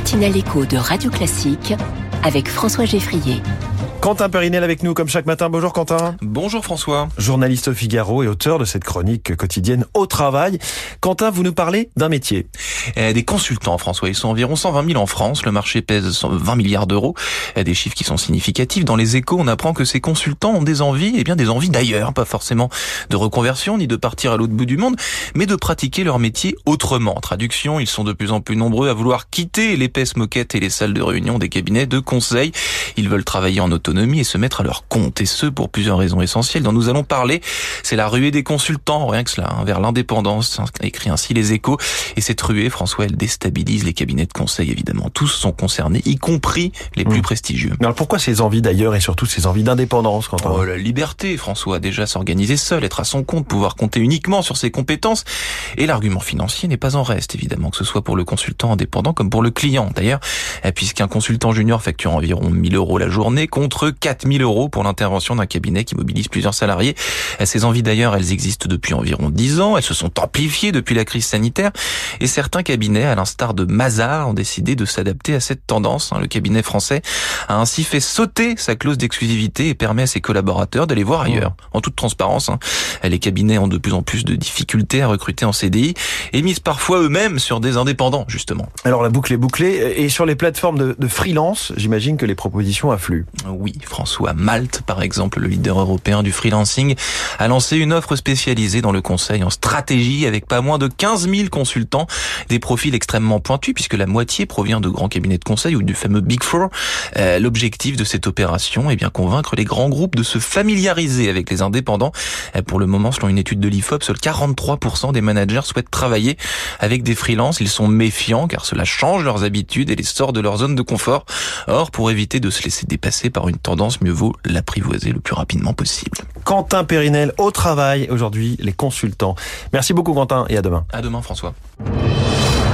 matinale écho de Radio Classique avec François Geffrier. Quentin Périnel avec nous comme chaque matin. Bonjour Quentin. Bonjour François. Journaliste au Figaro et auteur de cette chronique quotidienne au travail. Quentin, vous nous parlez d'un métier. Eh, des consultants François, ils sont environ 120 000 en France. Le marché pèse 20 milliards d'euros. Eh, des chiffres qui sont significatifs. Dans les échos, on apprend que ces consultants ont des envies, et eh bien des envies d'ailleurs, pas forcément de reconversion ni de partir à l'autre bout du monde, mais de pratiquer leur métier autrement. traduction, ils sont de plus en plus nombreux à vouloir quitter l'épaisse moquette et les salles de réunion des cabinets de conseil. Ils veulent travailler en auto et se mettre à leur compte. Et ce, pour plusieurs raisons essentielles dont nous allons parler. C'est la ruée des consultants, rien que cela, hein, vers l'indépendance, écrit ainsi les échos. Et cette ruée, François, elle déstabilise les cabinets de conseil, évidemment. Tous sont concernés, y compris les plus mmh. prestigieux. Alors pourquoi ces envies d'ailleurs et surtout ces envies d'indépendance quand on... Oh, la liberté, François, déjà s'organiser seul, être à son compte, pouvoir compter uniquement sur ses compétences. Et l'argument financier n'est pas en reste, évidemment, que ce soit pour le consultant indépendant comme pour le client. D'ailleurs, puisqu'un consultant junior facture environ 1000 euros la journée contre 4000 euros pour l'intervention d'un cabinet qui mobilise plusieurs salariés. Ces envies d'ailleurs, elles existent depuis environ 10 ans, elles se sont amplifiées depuis la crise sanitaire et certains cabinets, à l'instar de Mazar, ont décidé de s'adapter à cette tendance. Le cabinet français a ainsi fait sauter sa clause d'exclusivité et permet à ses collaborateurs d'aller voir ailleurs. En toute transparence, hein. les cabinets ont de plus en plus de difficultés à recruter en CDI et misent parfois eux-mêmes sur des indépendants, justement. Alors la boucle est bouclée et sur les plateformes de, de freelance, j'imagine que les propositions affluent. François Malte, par exemple, le leader européen du freelancing, a lancé une offre spécialisée dans le conseil en stratégie avec pas moins de 15 000 consultants, des profils extrêmement pointus puisque la moitié provient de grands cabinets de conseil ou du fameux Big Four. Euh, l'objectif de cette opération est bien convaincre les grands groupes de se familiariser avec les indépendants. Euh, pour le moment, selon une étude de l'IFOP, seuls 43% des managers souhaitent travailler avec des freelances. Ils sont méfiants car cela change leurs habitudes et les sort de leur zone de confort. Or, pour éviter de se laisser dépasser par une tendance, mieux vaut l'apprivoiser le plus rapidement possible. Quentin Périnel au travail aujourd'hui, les consultants. Merci beaucoup Quentin et à demain. À demain François.